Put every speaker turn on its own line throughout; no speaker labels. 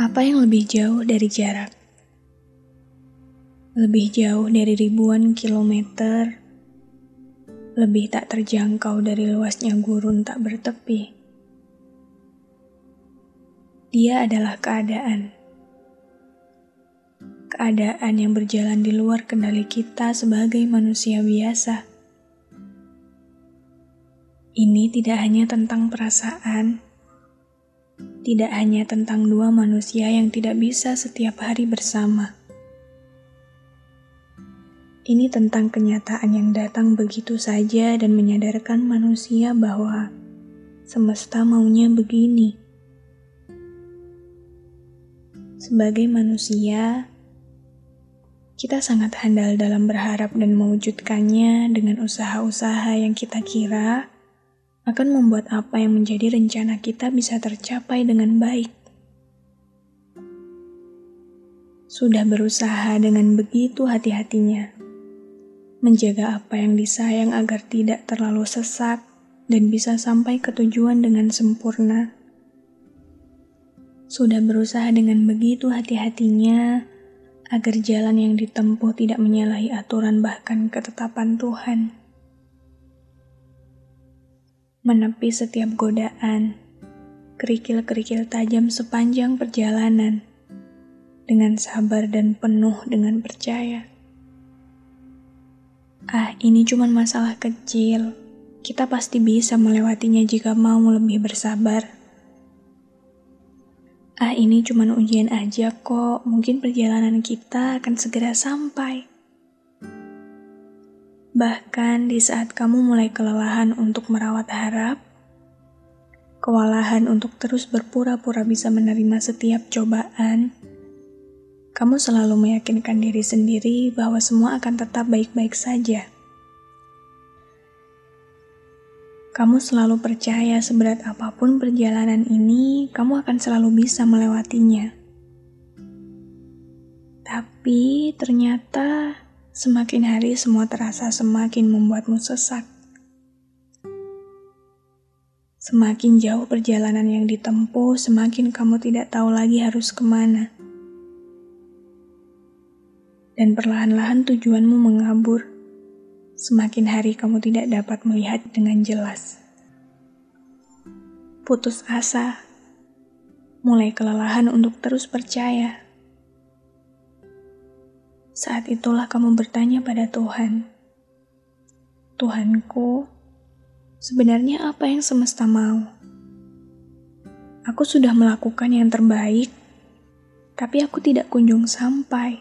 Apa yang lebih jauh dari jarak? Lebih jauh dari ribuan kilometer, lebih tak terjangkau dari luasnya gurun tak bertepi. Dia adalah keadaan. Keadaan yang berjalan di luar kendali kita sebagai manusia biasa. Ini tidak hanya tentang perasaan, tidak hanya tentang dua manusia yang tidak bisa setiap hari bersama. Ini tentang kenyataan yang datang begitu saja dan menyadarkan manusia bahwa semesta maunya begini. Sebagai manusia, kita sangat handal dalam berharap dan mewujudkannya dengan usaha-usaha yang kita kira akan membuat apa yang menjadi rencana kita bisa tercapai dengan baik. Sudah berusaha dengan begitu hati-hatinya, menjaga apa yang disayang agar tidak terlalu sesak dan bisa sampai ke tujuan dengan sempurna. Sudah berusaha dengan begitu hati-hatinya agar jalan yang ditempuh tidak menyalahi aturan bahkan ketetapan Tuhan menepi setiap godaan, kerikil-kerikil tajam sepanjang perjalanan, dengan sabar dan penuh dengan percaya. Ah, ini cuma masalah kecil. Kita pasti bisa melewatinya jika mau lebih bersabar. Ah, ini cuma ujian aja kok. Mungkin perjalanan kita akan segera sampai. Bahkan di saat kamu mulai kelelahan untuk merawat harap, kewalahan untuk terus berpura-pura bisa menerima setiap cobaan, kamu selalu meyakinkan diri sendiri bahwa semua akan tetap baik-baik saja. Kamu selalu percaya seberat apa pun perjalanan ini, kamu akan selalu bisa melewatinya. Tapi ternyata Semakin hari semua terasa semakin membuatmu sesak. Semakin jauh perjalanan yang ditempuh, semakin kamu tidak tahu lagi harus ke mana. Dan perlahan-lahan tujuanmu mengabur. Semakin hari kamu tidak dapat melihat dengan jelas. Putus asa, mulai kelelahan untuk terus percaya saat itulah kamu bertanya pada Tuhan, "Tuhanku, sebenarnya apa yang semesta mau? Aku sudah melakukan yang terbaik, tapi aku tidak kunjung sampai.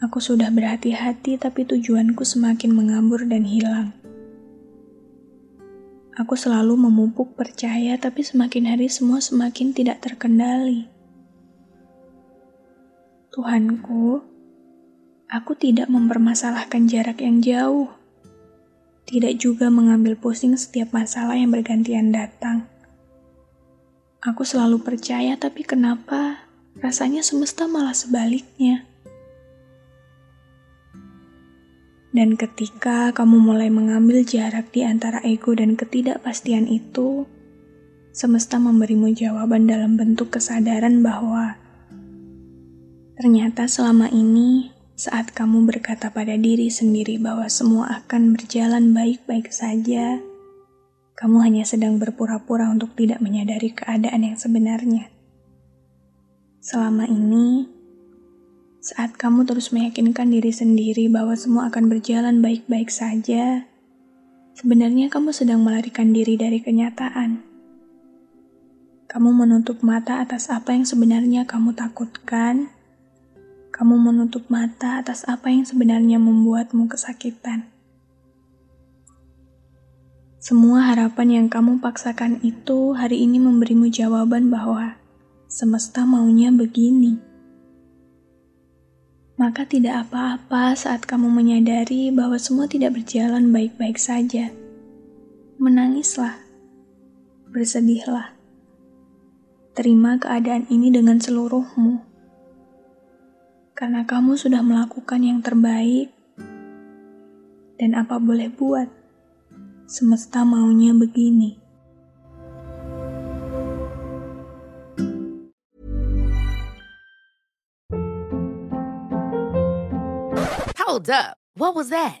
Aku sudah berhati-hati, tapi tujuanku semakin mengambur dan hilang." Aku selalu memupuk percaya, tapi semakin hari semua semakin tidak terkendali. Tuhanku, aku tidak mempermasalahkan jarak yang jauh. Tidak juga mengambil pusing setiap masalah yang bergantian datang. Aku selalu percaya, tapi kenapa rasanya semesta malah sebaliknya? Dan ketika kamu mulai mengambil jarak di antara ego dan ketidakpastian itu, semesta memberimu jawaban dalam bentuk kesadaran bahwa Ternyata selama ini, saat kamu berkata pada diri sendiri bahwa semua akan berjalan baik-baik saja, kamu hanya sedang berpura-pura untuk tidak menyadari keadaan yang sebenarnya. Selama ini, saat kamu terus meyakinkan diri sendiri bahwa semua akan berjalan baik-baik saja, sebenarnya kamu sedang melarikan diri dari kenyataan. Kamu menutup mata atas apa yang sebenarnya kamu takutkan kamu menutup mata atas apa yang sebenarnya membuatmu kesakitan. Semua harapan yang kamu paksakan itu hari ini memberimu jawaban bahwa semesta maunya begini. Maka tidak apa-apa saat kamu menyadari bahwa semua tidak berjalan baik-baik saja. Menangislah, bersedihlah. Terima keadaan ini dengan seluruhmu. Karena kamu sudah melakukan yang terbaik dan apa boleh buat Semesta maunya begini.
Hold up. What was that?